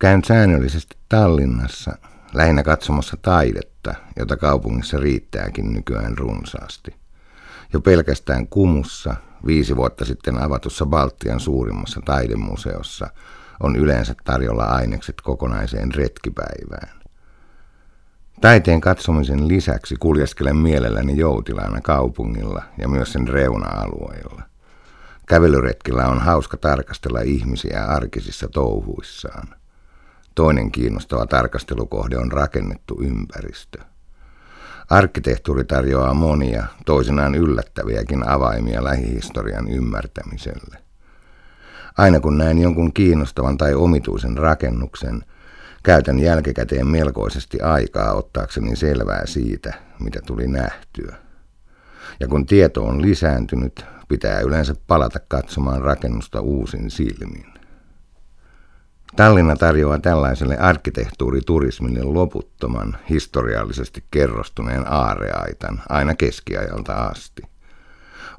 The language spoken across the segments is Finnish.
Käyn säännöllisesti Tallinnassa, lähinnä katsomassa taidetta, jota kaupungissa riittääkin nykyään runsaasti. Jo pelkästään Kumussa, viisi vuotta sitten avatussa Baltian suurimmassa taidemuseossa, on yleensä tarjolla ainekset kokonaiseen retkipäivään. Taiteen katsomisen lisäksi kuljeskelen mielelläni joutilaana kaupungilla ja myös sen reuna-alueilla. Kävelyretkillä on hauska tarkastella ihmisiä arkisissa touhuissaan. Toinen kiinnostava tarkastelukohde on rakennettu ympäristö. Arkkitehtuuri tarjoaa monia, toisinaan yllättäviäkin avaimia lähihistorian ymmärtämiselle. Aina kun näen jonkun kiinnostavan tai omituisen rakennuksen, käytän jälkikäteen melkoisesti aikaa ottaakseni selvää siitä, mitä tuli nähtyä. Ja kun tieto on lisääntynyt, pitää yleensä palata katsomaan rakennusta uusin silmin. Tallinna tarjoaa tällaiselle arkkitehtuuriturismille loputtoman, historiallisesti kerrostuneen aareaitan aina keskiajalta asti.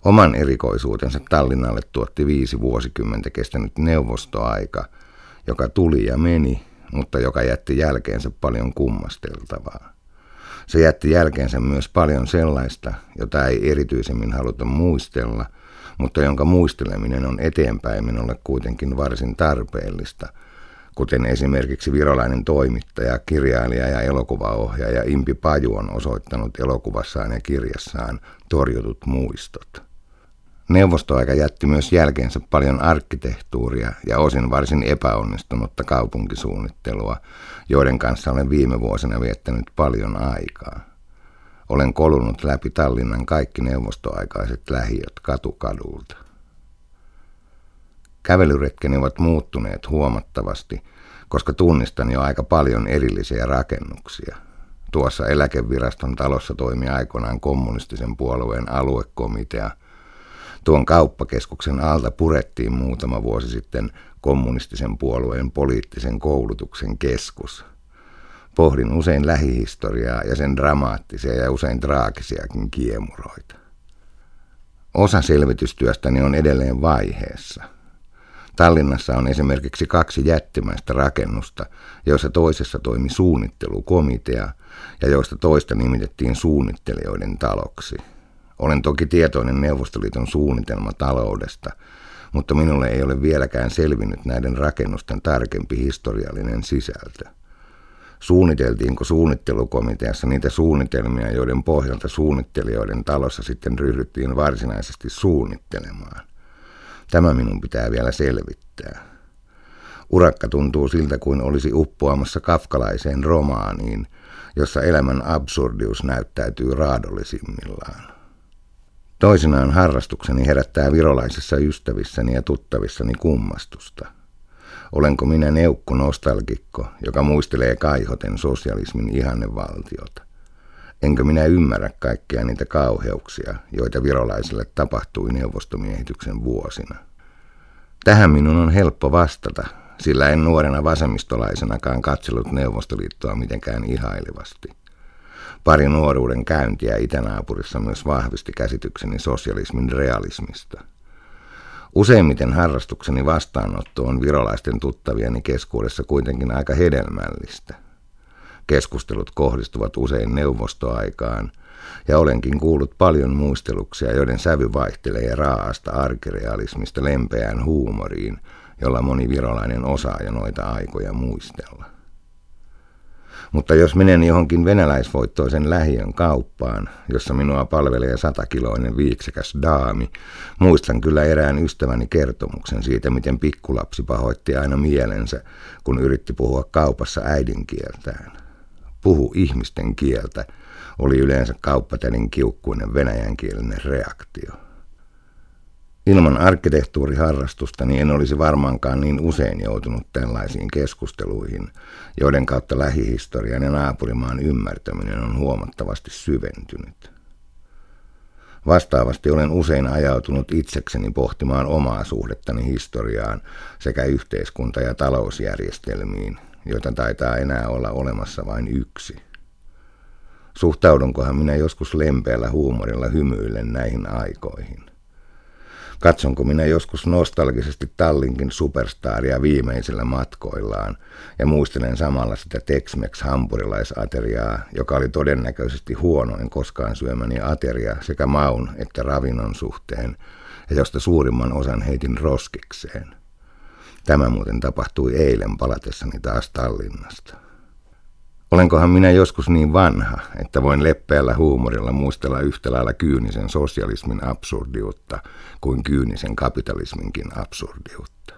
Oman erikoisuutensa Tallinnalle tuotti viisi vuosikymmentä kestänyt neuvostoaika, joka tuli ja meni, mutta joka jätti jälkeensä paljon kummasteltavaa. Se jätti jälkeensä myös paljon sellaista, jota ei erityisemmin haluta muistella, mutta jonka muisteleminen on eteenpäin minulle kuitenkin varsin tarpeellista – kuten esimerkiksi virolainen toimittaja, kirjailija ja elokuvaohjaaja Impi Paju on osoittanut elokuvassaan ja kirjassaan Torjutut muistot. Neuvostoaika jätti myös jälkeensä paljon arkkitehtuuria ja osin varsin epäonnistunutta kaupunkisuunnittelua, joiden kanssa olen viime vuosina viettänyt paljon aikaa. Olen kolunut läpi Tallinnan kaikki neuvostoaikaiset lähiöt katukadulta. Kävelyretkeni ovat muuttuneet huomattavasti, koska tunnistan jo aika paljon erillisiä rakennuksia. Tuossa eläkeviraston talossa toimi aikoinaan kommunistisen puolueen aluekomitea. Tuon kauppakeskuksen alta purettiin muutama vuosi sitten kommunistisen puolueen poliittisen koulutuksen keskus. Pohdin usein lähihistoriaa ja sen dramaattisia ja usein traagisiakin kiemuroita. Osa selvitystyöstäni on edelleen vaiheessa – Tallinnassa on esimerkiksi kaksi jättimäistä rakennusta, joissa toisessa toimi suunnittelukomitea ja joista toista nimitettiin suunnittelijoiden taloksi. Olen toki tietoinen Neuvostoliiton suunnitelma taloudesta, mutta minulle ei ole vieläkään selvinnyt näiden rakennusten tarkempi historiallinen sisältö. Suunniteltiinko suunnittelukomiteassa niitä suunnitelmia, joiden pohjalta suunnittelijoiden talossa sitten ryhdyttiin varsinaisesti suunnittelemaan? Tämä minun pitää vielä selvittää. Urakka tuntuu siltä kuin olisi uppoamassa kafkalaiseen romaaniin, jossa elämän absurdius näyttäytyy raadollisimmillaan. Toisinaan harrastukseni herättää virolaisissa ystävissäni ja tuttavissani kummastusta. Olenko minä neukku nostalgikko, joka muistelee kaihoten sosialismin ihannevaltiota? Enkö minä ymmärrä kaikkia niitä kauheuksia, joita virolaisille tapahtui neuvostomiehityksen vuosina? Tähän minun on helppo vastata, sillä en nuorena vasemmistolaisenakaan katsellut Neuvostoliittoa mitenkään ihailevasti. Pari nuoruuden käyntiä itänaapurissa myös vahvisti käsitykseni sosialismin realismista. Useimmiten harrastukseni vastaanotto on virolaisten tuttavieni keskuudessa kuitenkin aika hedelmällistä – Keskustelut kohdistuvat usein neuvostoaikaan, ja olenkin kuullut paljon muisteluksia, joiden sävy vaihtelee raasta arkirealismista lempeään huumoriin, jolla moni virolainen osaa jo noita aikoja muistella. Mutta jos menen johonkin venäläisvoittoisen lähiön kauppaan, jossa minua palvelee satakiloinen viiksekäs daami, muistan kyllä erään ystäväni kertomuksen siitä, miten pikkulapsi pahoitti aina mielensä, kun yritti puhua kaupassa äidinkieltään puhu ihmisten kieltä, oli yleensä kauppatänin kiukkuinen venäjänkielinen reaktio. Ilman arkkitehtuuriharrastustani en olisi varmaankaan niin usein joutunut tällaisiin keskusteluihin, joiden kautta lähihistorian ja naapurimaan ymmärtäminen on huomattavasti syventynyt. Vastaavasti olen usein ajautunut itsekseni pohtimaan omaa suhdettani historiaan sekä yhteiskunta- ja talousjärjestelmiin, joita taitaa enää olla olemassa vain yksi. Suhtaudunkohan minä joskus lempeällä huumorilla hymyillen näihin aikoihin. Katsonko minä joskus nostalgisesti Tallinkin superstaria viimeisillä matkoillaan ja muistelen samalla sitä Tex-Mex hampurilaisateriaa, joka oli todennäköisesti huonoin koskaan syömäni ateria sekä maun että ravinnon suhteen ja josta suurimman osan heitin roskikseen. Tämä muuten tapahtui eilen palatessani taas Tallinnasta. Olenkohan minä joskus niin vanha, että voin leppeällä huumorilla muistella yhtä lailla kyynisen sosialismin absurdiutta kuin kyynisen kapitalisminkin absurdiutta.